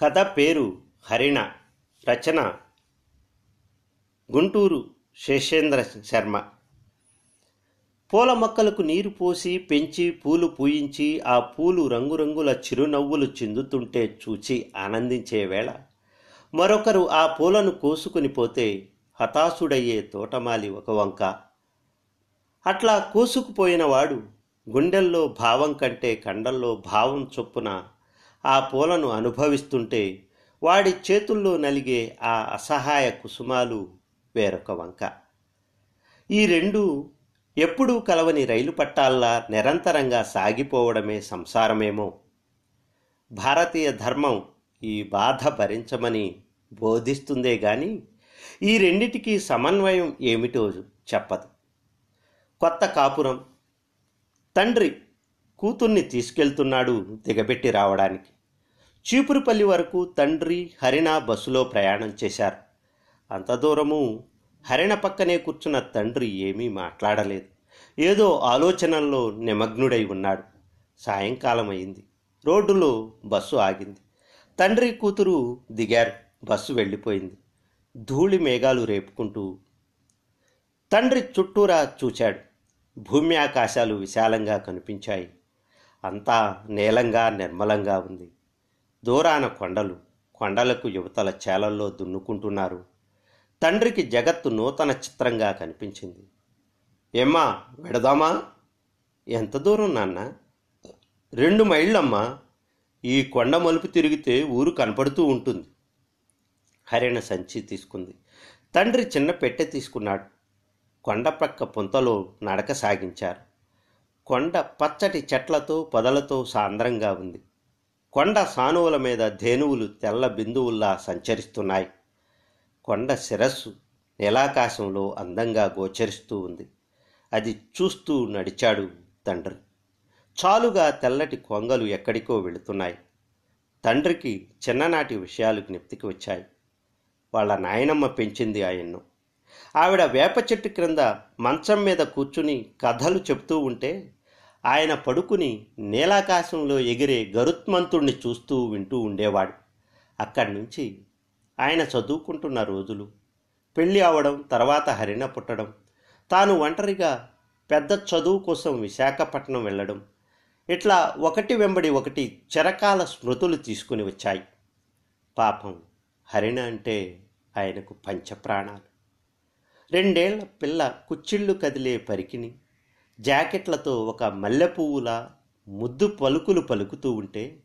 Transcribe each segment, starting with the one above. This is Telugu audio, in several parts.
కథ పేరు హరిణ రచన గుంటూరు శేషేంద్ర శర్మ. పూల మొక్కలకు నీరు పోసి పెంచి పూలు పూయించి ఆ పూలు రంగురంగుల చిరునవ్వులు చిందుతుంటే చూచి ఆనందించే వేళ. మరొకరు ఆ పూలను కోసుకుని పోతే హతాశుడయ్యే తోటమాలి ఒక వంక. అట్లా కోసుకుపోయినవాడు గుండెల్లో భావం కంటే కండల్లో భావం చొప్పున ఆ పూలను అనుభవిస్తుంటే వాడి చేతుల్లో నలిగే ఆ అసహాయ కుసుమాలు వేరొక వంక. ఈ రెండు ఎప్పుడూ కలవని రైలు పట్టాల్లా నిరంతరంగా సాగిపోవడమే సంసారమేమో. భారతీయ ధర్మం ఈ బాధ భరించమని బోధిస్తుందే గాని ఈ రెండిటికీ సమన్వయం ఏమిటో చెప్పదు. కొత్త కాపురం. తండ్రి కూతుర్ని తీసుకెళ్తున్నాడు దిగబెట్టి రావడానికి. చీపురుపల్లి వరకు తండ్రి హరిణ బస్సులో ప్రయాణం చేశారు. అంత దూరము హరిణ పక్కనే కూర్చున్న తండ్రి ఏమీ మాట్లాడలేదు. ఏదో ఆలోచనల్లో నిమగ్నుడై ఉన్నాడు. సాయంకాలం అయింది రోడ్డులో బస్సు ఆగింది. తండ్రి కూతురు దిగారు. బస్సు వెళ్ళిపోయింది. ధూళి మేఘాలు రేపుకుంటూ తండ్రి చుట్టూరా చూచాడు. భూమి ఆకాశాలు విశాలంగా కనిపించాయి. అంతా నీలంగా నిర్మలంగా ఉంది. దూరాన కొండలు కొండలకు యువతల చేలల్లో దున్నుకుంటున్నారు. తండ్రికి జగత్తు నూతన చిత్రంగా కనిపించింది. ఏమ్మా వెడదామా? ఎంత దూరం నాన్న? రెండు మైళ్ళమ్మా. ఈ కొండ మలుపు తిరిగితే ఊరు కనపడుతూ ఉంటుంది. హరిణ సంచి తీసుకుంది. తండ్రి చిన్న పెట్టె తీసుకున్నాడు. కొండ ప్రక్క పుంతలో నడక సాగించారు. కొండ పచ్చటి చెట్లతో పొదలతో సాంద్రంగా ఉంది. కొండ సానువుల మీద ధేనువులు తెల్ల బిందువుల్లా సంచరిస్తున్నాయి. కొండ శిరస్సు నీలాకాశంలో అందంగా గోచరిస్తూ ఉంది. అది చూస్తూ నడిచాడు తండ్రి. చాలుగా తెల్లటి కొంగలు ఎక్కడికో వెళుతున్నాయి. తండ్రికి చిన్ననాటి విషయాలు జ్ఞప్తికి వచ్చాయి. వాళ్ళ నాయనమ్మ పెంచింది ఆయన్ను. ఆవిడ వేప చెట్టు క్రింద మంచం మీద కూర్చుని కథలు చెప్తూ ఉంటే ఆయన పడుకుని నీలాకాశంలో ఎగిరే గరుత్మంతుణ్ణి చూస్తూ వింటూ ఉండేవాడు. అక్కడి నుంచి ఆయన చదువుకుంటున్న రోజులు పెళ్ళి అవడం తర్వాత హరిణ పుట్టడం తాను ఒంటరిగా పెద్ద చదువు కోసం విశాఖపట్నం వెళ్ళడం ఇట్లా ఒకటి వెంబడి ఒకటి చిరకాల స్మృతులు తీసుకుని వచ్చాయి. పాపం హరిణ అంటే ఆయనకు పంచప్రాణాలు. రెండేళ్ళ పిల్ల కుచ్చిళ్ళు కదిలే పరికిని జాకెట్లతో ఒక మల్లెపువ్వుల ముద్దు పలుకులు పలుకుతూ ఉంటే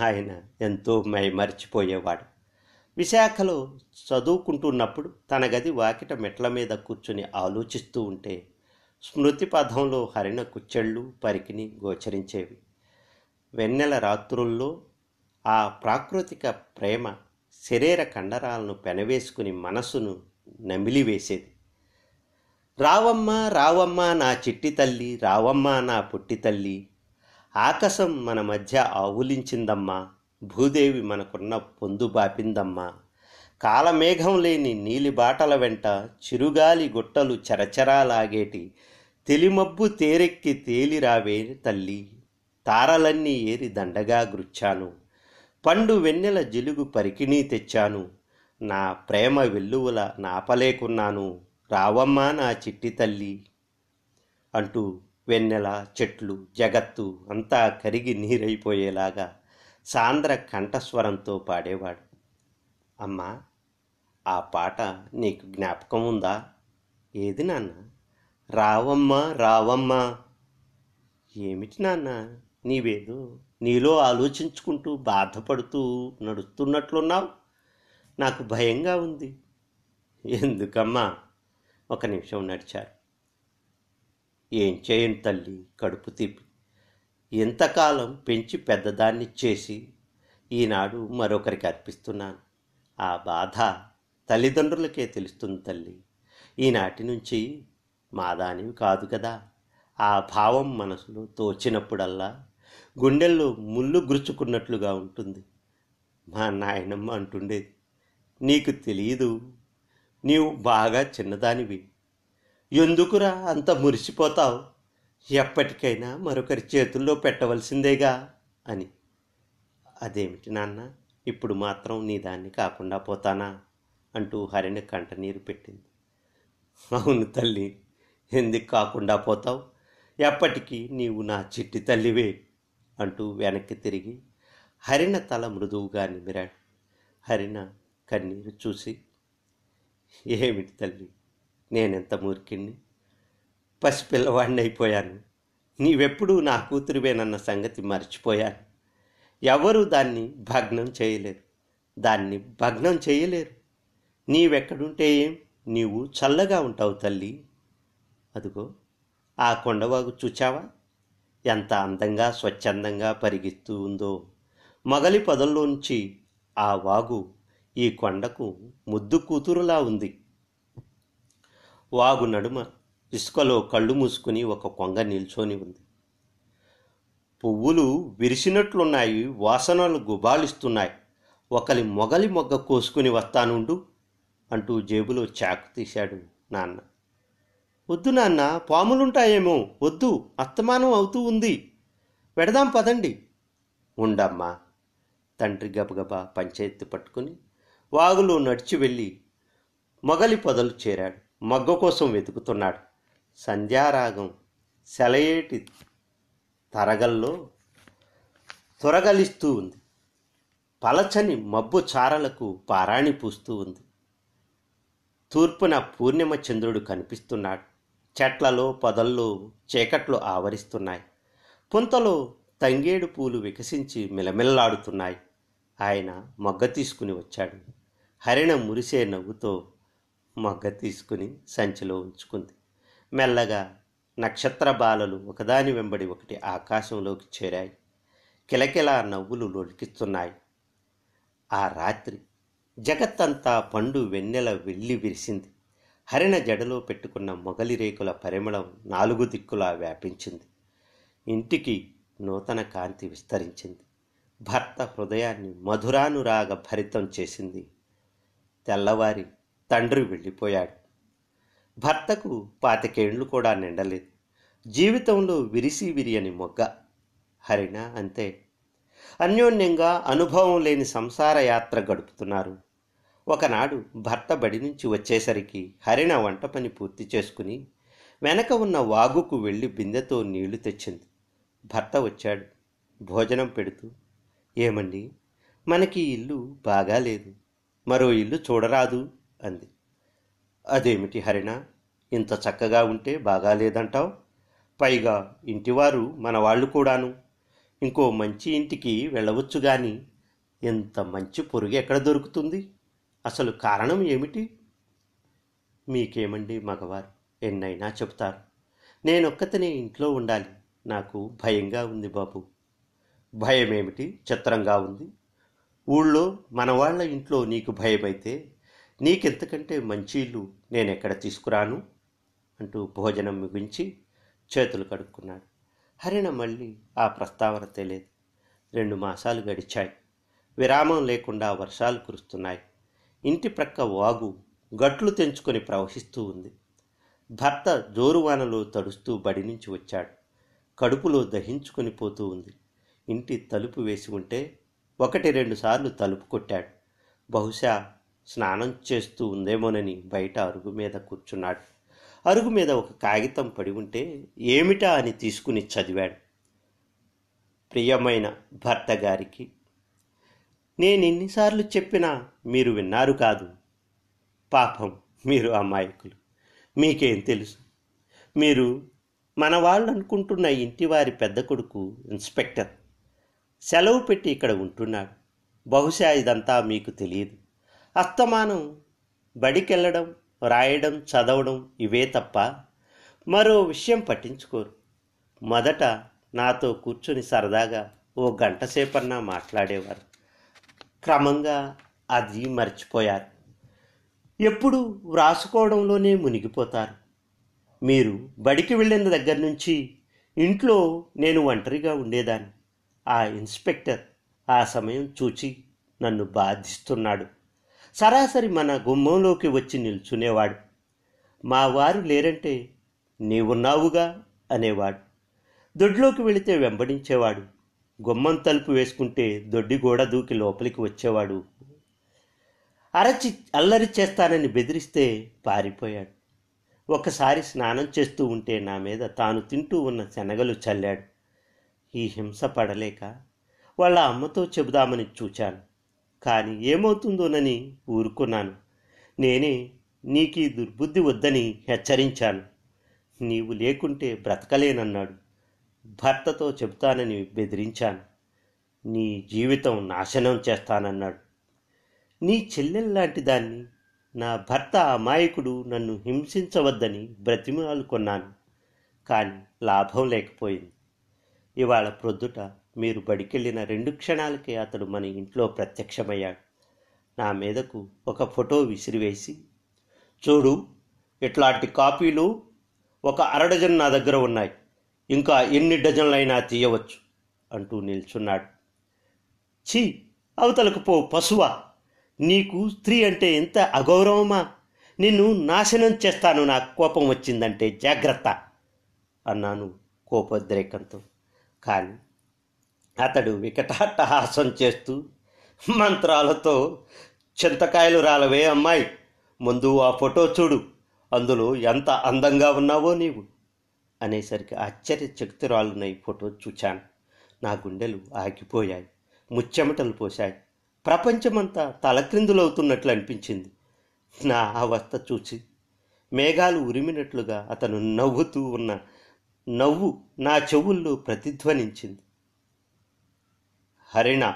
ఆయన ఎంతో మై మర్చిపోయేవాడు. విశాఖలో చదువుకుంటున్నప్పుడు తన గది వాకిట మెట్ల మీద కూర్చుని ఆలోచిస్తూ ఉంటే స్మృతి పథంలో హరిణ కుచ్చెళ్ళు పరికిని గోచరించేవి. వెన్నెల రాత్రుల్లో ఆ ప్రాకృతిక ప్రేమ శరీర కండరాలను పెనవేసుకుని మనసును నమిలివేసేది. రావమ్మ రావమ్మ నా చిట్టి తల్లి రావమ్మ నా పుట్టి తల్లి. ఆకాశం మన మధ్య ఆవులించిందమ్మా. భూదేవి మనకున్న పొందు బాపిందమ్మా. కాలమేఘం లేని నీలి బాటల వెంట చిరుగాలి గుట్టలు చరచరాలాగేటి తెలిమబ్బు తేరెక్కి తేలిరావే తల్లి. తారలన్నీ ఏరి దండగా గృచ్చాను. పండు వెన్నెల జిలుగు పరికిణీ తెచ్చాను. నా ప్రేమ వెల్లువల నాపలేకున్నాను. రావమ్మా నా చిట్టి తల్లి అంటూ వెన్నెల చెట్లు జగత్తు అంతా కరిగి నీరైపోయేలాగా సాంద్ర కంఠస్వరంతో పాడేవాడు. అమ్మా ఆ పాట నీకు జ్ఞాపకం ఉందా? ఏది నాన్న? రావమ్మా రావమ్మా. ఏమిటి నాన్న? నీవేదో నీలో ఆలోచించుకుంటూ బాధపడుతూ నడుస్తున్నట్లున్నావు. నాకు భయంగా ఉంది. ఎందుకమ్మా? ఒక నిమిషం నడిచారు. ఏం చేయను తల్లి? కడుపు తిప్పి. ఇంతకాలం పెంచి పెద్దదాన్ని చేసి ఈనాడు మరొకరికి అర్పిస్తున్నాను. ఆ బాధ తల్లిదండ్రులకే తెలుస్తుంది తల్లి. ఈనాటి నుంచి మాదానివి కాదు కదా. ఆ భావం మనసులో తోచినప్పుడల్లా గుండెల్లో ముళ్ళు గురుచుకున్నట్లుగా ఉంటుంది. మా నాయనమ్మ అంటుండేది నీకు తెలియదు నీవు బాగా చిన్నదానివి. ఎందుకురా అంత మురిసిపోతావు? ఎప్పటికైనా మరొకరి చేతుల్లో పెట్టవలసిందేగా అని. అదేమిటి నాన్న? ఇప్పుడు మాత్రం నీ దాన్ని కాకుండా పోతానా? అంటూ హరిణ కంట నీరు పెట్టింది. అవును తల్లి ఎందుకు కాకుండా పోతావు? ఎప్పటికీ నీవు నా చిట్టి తల్లివే అంటూ వెనక్కి తిరిగి హరిణ తల మృదువుగా నిమిరాడు. హరిణ కన్నీరు చూసి ఏమిటి తల్లి? నేనెంత మూర్ఖిణ్ణి? పసిపిల్లవాడిని అయిపోయాను. నీవెప్పుడూ నా కూతురువేనన్న సంగతి మర్చిపోయాను. ఎవరూ దాన్ని భగ్నం చేయలేరు. దాన్ని భగ్నం చేయలేరు. నీవెక్కడుంటే ఏం? నీవు చల్లగా ఉంటావు తల్లి. అదిగో ఆ కొండవాగు చూచావా? ఎంత అందంగా స్వచ్ఛందంగా పరిగెత్తూ ఉందో. మొగలి పొదల్లోంచి ఆ వాగు ఈ కొండకు ముద్దు కూతురులా ఉంది. వాగు నడుమ ఇసుకలో కళ్ళు మూసుకుని ఒక కొంగ నిల్చొని ఉంది. పువ్వులు విరిసినట్లున్నాయి వాసనలు గుబాలిస్తున్నాయి. ఒకలి మొగలి మొగ్గ కోసుకుని వస్తానుండు అంటూ జేబులో చాకు తీశాడు నాన్న. వద్దు నాన్న పాములుంటాయేమో వద్దు అస్తమానం అవుతూ ఉంది. వెడదాం పదండి. ఉండమ్మా తండ్రి గబగబా పంచాయతీ పట్టుకుని వాగులో నడిచి వెళ్ళి మొగలి పొదలు చేరాడు. మగ్గ కోసం వెతుకుతున్నాడు. సంధ్యారాగం సెలయేటి తరగల్లో త్వరగలిస్తూ ఉంది. పలచని మబ్బు చారలకు పారాణి పూస్తూ ఉంది. తూర్పున పూర్ణిమ చంద్రుడు కనిపిస్తున్నాడు. చెట్లలో పొదల్లో చీకట్లు ఆవరిస్తున్నాయి. పుంతలో తంగేడు పూలు వికసించి మిలమిల్లాడుతున్నాయి. ఆయన మొగ్గ తీసుకుని వచ్చాడు. హరిణ మురిసే నవ్వుతో మగ్గ తీసుకుని సంచిలో ఉంచుకుంది. మెల్లగా నక్షత్ర బాలలు ఒకదాని వెంబడి ఒకటి ఆకాశంలోకి చేరాయి. కిలకిలా నవ్వులు లొలికిస్తున్నాయి. ఆ రాత్రి జగత్తంతా పండు వెన్నెల వెళ్ళి విరిసింది. హరిణ జడలో పెట్టుకున్న మొగలి రేకుల పరిమళం నాలుగు దిక్కులా వ్యాపించింది. ఇంటికి నూతన కాంతి విస్తరించింది. భర్త హృదయాన్ని మధురానురాగ భరితం చేసింది. తెల్లవారి తండ్రి వెళ్ళిపోయాడు. భర్తకు పాతికేండ్లు కూడా నిండలేదు. జీవితంలో విరిసి విరియని మొగ్గ. హరిణ అంతే. అన్యోన్యంగా అనుభవం లేని సంసార యాత్ర గడుపుతున్నారు. ఒకనాడు భర్త బడి నుంచి వచ్చేసరికి హరిణ వంట పని పూర్తి చేసుకుని వెనక ఉన్న వాగుకు వెళ్ళి బిందెతో నీళ్ళు తెచ్చింది. భర్త వచ్చాడు. భోజనం పెడుతూ ఏమండి? మనకి ఇల్లు బాగాలేదు. మరో ఇల్లు చూడరాదు అంది. అదేమిటి హరిణ? ఇంత చక్కగా ఉంటే బాగాలేదంటావు? పైగా ఇంటివారు మన వాళ్ళు కూడాను. ఇంకో మంచి ఇంటికి వెళ్ళవచ్చు గాని ఇంత మంచి పొరుగు ఎక్కడ దొరుకుతుంది? అసలు కారణం ఏమిటి? మీకేమండి మగవారు? ఎన్నైనా చెప్తారు నేనొక్కతనే ఇంట్లో ఉండాలి. నాకు భయంగా ఉంది బాబు. భయం ఏమిటి చిత్రంగా ఉంది. ఊళ్ళో మన వాళ్ళ ఇంట్లో నీకు భయమైతే నీకెంతకంటే మంచి ఇల్లు నేనెక్కడ తీసుకురాను? అంటూ భోజనం ముగించి చేతులు కడుక్కున్నాడు. హరిణ మళ్ళీ ఆ ప్రస్తావన తెలియదు. రెండు మాసాలు గడిచాయి. విరామం లేకుండా వర్షాలు కురుస్తున్నాయి. ఇంటి ప్రక్క వాగు గట్లు తెంచుకొని ప్రవహిస్తూ ఉంది. భర్త జోరువానలో తడుస్తూ బడి నుంచి వచ్చాడు. కడుపులో దహించుకొని పోతూ ఉంది. ఇంటి తలుపు వేసి ఉంటే ఒకటి రెండు సార్లు తలుపు కొట్టాడు. బహుశా స్నానం చేస్తూ ఉందేమోనని బయట అరుగు మీద కూర్చున్నాడు. అరుగు మీద ఒక కాగితం పడి ఉంటే ఏమిటా అని తీసుకుని చదివాడు. ప్రియమైన భర్త గారికి నేను ఎన్నిసార్లు చెప్పినా మీరు విన్నారు కాదు. పాపం మీరు అమాయకులు. మీకేం తెలుసు? మీరు మన వాళ్ళు అనుకుంటున్న ఇంటివారి పెద్ద కొడుకు ఇన్స్పెక్టర్. సెలవు పెట్టి ఇక్కడ ఉంటున్నాడు. బహుశా ఇదంతా మీకు తెలియదు. అస్తమానం బడికెళ్ళడం రాయడం చదవడం ఇవే తప్ప మరో విషయం పట్టించుకోరు. మొదట నాతో కూర్చొని సరదాగా ఓ గంట సేపన్నా మాట్లాడేవారు. క్రమంగా అది మర్చిపోయారు. ఎప్పుడు వ్రాసుకోవడంలోనే మునిగిపోతారు. మీరు బడికి వెళ్ళిన దగ్గర నుంచి ఇంట్లో నేను ఒంటరిగా ఉండేదాన్ని. ఆ ఇన్స్పెక్టర్ ఆ సమయం చూచి నన్ను బాధిస్తున్నాడు. సరాసరి మన గుమ్మంలోకి వచ్చి నిల్చునేవాడు. మా వారు లేరంటే నీవున్నావుగా? అనేవాడు. దొడ్లోకి వెళితే వెంబడించేవాడు. గుమ్మం తలుపు వేసుకుంటే దొడ్డి గోడ దూకి లోపలికి వచ్చేవాడు. అరచి అల్లరి చేస్తానని బెదిరిస్తే పారిపోయాడు. ఒకసారి స్నానం చేస్తూ ఉంటే నా మీద తాను తింటూ ఉన్న శనగలు చల్లాడు. ఈ హింస పడలేక వాళ్ళ అమ్మతో చెబుదామని చూచాను. కానీ ఏమవుతుందోనని ఊరుకున్నాను. నేనే నీకు ఈ దుర్బుద్ధి వద్దని హెచ్చరించాను. నీవు లేకుంటే బ్రతకలేనన్నాడు. భర్తతో చెబుతానని బెదిరించాను. నీ జీవితం నాశనం చేస్తానన్నాడు. నీ చెల్లెల్లాంటి దాన్ని నా భర్త అమాయకుడు నన్ను హింసించవద్దని బ్రతిమాలుకున్నాను. కానీ లాభం లేకపోయింది. ఇవాళ ప్రొద్దుట మీరు బడికెళ్ళిన రెండు క్షణాలకే అతడు మన ఇంట్లో ప్రత్యక్షమయ్యాడు. నా మీదకు ఒక ఫోటో విసిరివేసి చూడు ఇట్లాంటి కాపీలు ఒక అరడజన్ నా దగ్గర ఉన్నాయి. ఇంకా ఎన్ని డజన్లైనా తీయవచ్చు అంటూ నిల్చున్నాడు. ఛీ అవతలకు పో పశువా! నీకు స్త్రీ అంటే ఎంత అగౌరవమా? నిన్ను నాశనం చేస్తాను నాకు కోపం వచ్చిందంటే జాగ్రత్త అన్నాను కోపోద్రేకంతో. కానీ అతడు వికటాట్టహాసం చేస్తూ మంత్రాలతో చింతకాయలు రాలవే అమ్మాయి ముందు ఆ ఫోటో చూడు అందులో ఎంత అందంగా ఉన్నావో నీవు అనేసరికి ఆశ్చర్యచకితురాలున్న ఈ ఫోటో చూచాను. నా గుండెలు ఆగిపోయాయి ముచ్చెమటలు పోశాయి. ప్రపంచమంతా తలక్రిందులవుతున్నట్లు అనిపించింది. నా అవస్థ చూసి మేఘాలు ఉరిమినట్లుగా అతను నవ్వుతూ ఉన్న నవ్వు నా చెవుల్లో ప్రతిధ్వనించింది. హరిణ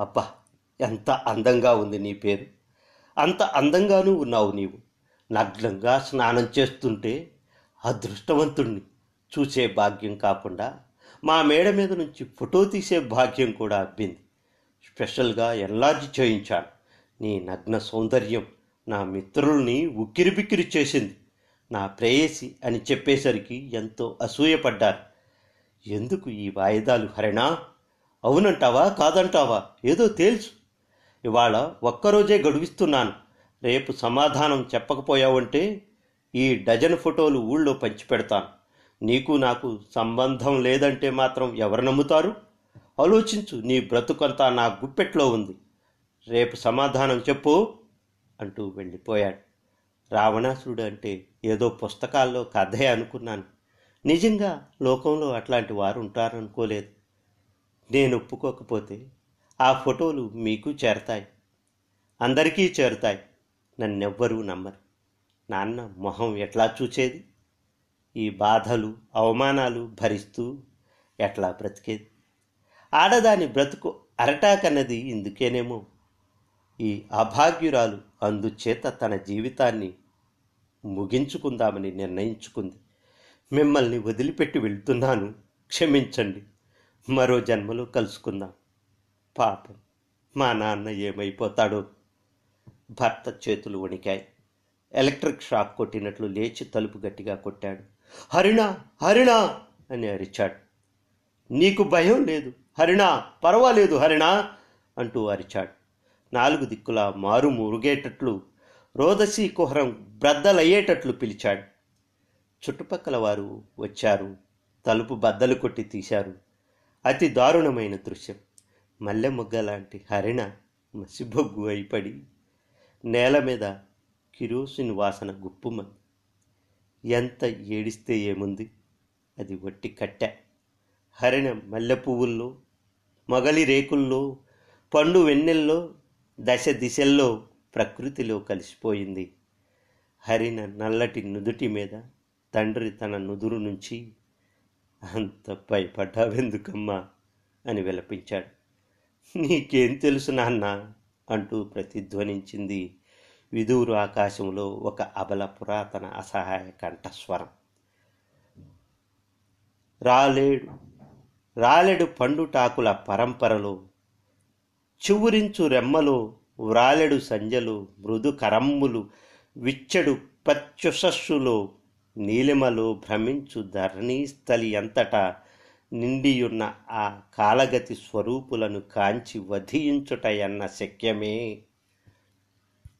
అబ్బా ఎంత అందంగా ఉంది నీ పేరు. అంత అందంగానూ ఉన్నావు నీవు. నగ్నంగా స్నానం చేస్తుంటే అదృష్టవంతుణ్ణి చూసే భాగ్యం కాకుండా మా మేడ మీద నుంచి ఫోటో తీసే భాగ్యం కూడా అబ్బింది. స్పెషల్గా ఎన్లార్జ్ చేయించాను. నీ నగ్న సౌందర్యం నా మిత్రుల్ని ఉక్కిరిబిక్కిరి చేసింది. నా ప్రేయసి అని చెప్పేసరికి ఎంతో అసూయపడ్డారు. ఎందుకు ఈ వాయిదాలు హరిణా? అవునంటావా? కాదంటావా? ఏదో తేల్చు. ఇవాళ ఒక్కరోజే గడువిస్తున్నాను. రేపు సమాధానం చెప్పకపోయావంటే ఈ డజన్ ఫోటోలు ఊళ్ళో పంచిపెడతాను. నీకు నాకు సంబంధం లేదంటే మాత్రం ఎవరు నమ్ముతారు? ఆలోచించు నీ బ్రతుకంతా నా గుప్పెట్లో ఉంది. రేపు సమాధానం చెప్పు అంటూ వెళ్ళిపోయాడు. రావణాసురుడు అంటే ఏదో పుస్తకాల్లో కథే అనుకున్నాను. నిజంగా లోకంలో అట్లాంటి వారు ఉంటారనుకోలేదు నేను ఒప్పుకోకపోతే ఆ ఫోటోలు మీకు చేరతాయి. అందరికీ చేరుతాయి. నన్నెవ్వరూ నమ్మరు. నాన్న మొహం ఎట్లా చూచేది? ఈ బాధలు అవమానాలు భరిస్తూ ఎట్లా బ్రతికేది? ఆడదాని బ్రతుకు అరటాకన్నది ఇందుకేనేమో. ఈ అభాగ్యురాలు అందుచేత తన జీవితాన్ని ముగించుకుందామని నిర్ణయించుకుంది. మిమ్మల్ని వదిలిపెట్టి వెళ్తున్నాను. క్షమించండి. మరో జన్మలో కలుసుకుందాం. పాపం. మా నాన్న ఏమైపోతాడో? భర్త చేతులు వణికాయి. ఎలక్ట్రిక్ షాక్ కొట్టినట్లు లేచి తలుపు గట్టిగా కొట్టాడు. హరిణ! హరిణ! అని అరిచాడు. నీకు భయం లేదు. హరిణా! పర్వాలేదు హరిణా! అంటూ అరిచాడు. నాలుగు దిక్కులా మారు మురుగేటట్లు రోదసి కుహరం బ్రద్దలయ్యేటట్లు పిలిచాడు. చుట్టుపక్కల వారు వచ్చారు. తలుపు బద్దలు కొట్టి తీశారు. అతి దారుణమైన దృశ్యం. మల్లె మొగ్గ లాంటి హరిణ మసిబొగ్గు అయిపడి నేల మీద కిరోసిన్ వాసన గుప్పుమంది. ఎంత ఏడిస్తే ఏముంది? అది వట్టి కట్టె. హరిణ మల్లె పువ్వుల్లో మొగలి రేకుల్లో పండు వెన్నెల్లో దశ దిశల్లో ప్రకృతిలో కలిసిపోయింది. హరిణ నల్లటి నుదుటి మీద తండ్రి తన నుదురు నుంచి అంత భయపడ్డావెందుకమ్మా? అని విలపించాడు. నీకేం తెలుసు నాన్న? అంటూ ప్రతిధ్వనించింది విదూరు ఆకాశంలో ఒక అబల పురాతన అసహాయ కంఠస్వరం. రాలేడు రాలెడు పండుటాకుల పరంపరలో చివురించు రెమ్మలో వ్రాలెడు సంజలు మృదు కరమ్ములు విచ్చడు పచ్చుసస్సులో నీలిమలో భ్రమించు ధరణీస్థలి అంతటా నిండియున్న ఆ కాలగతి స్వరూపులను కాంచి వధించుటయన్న శక్యమే.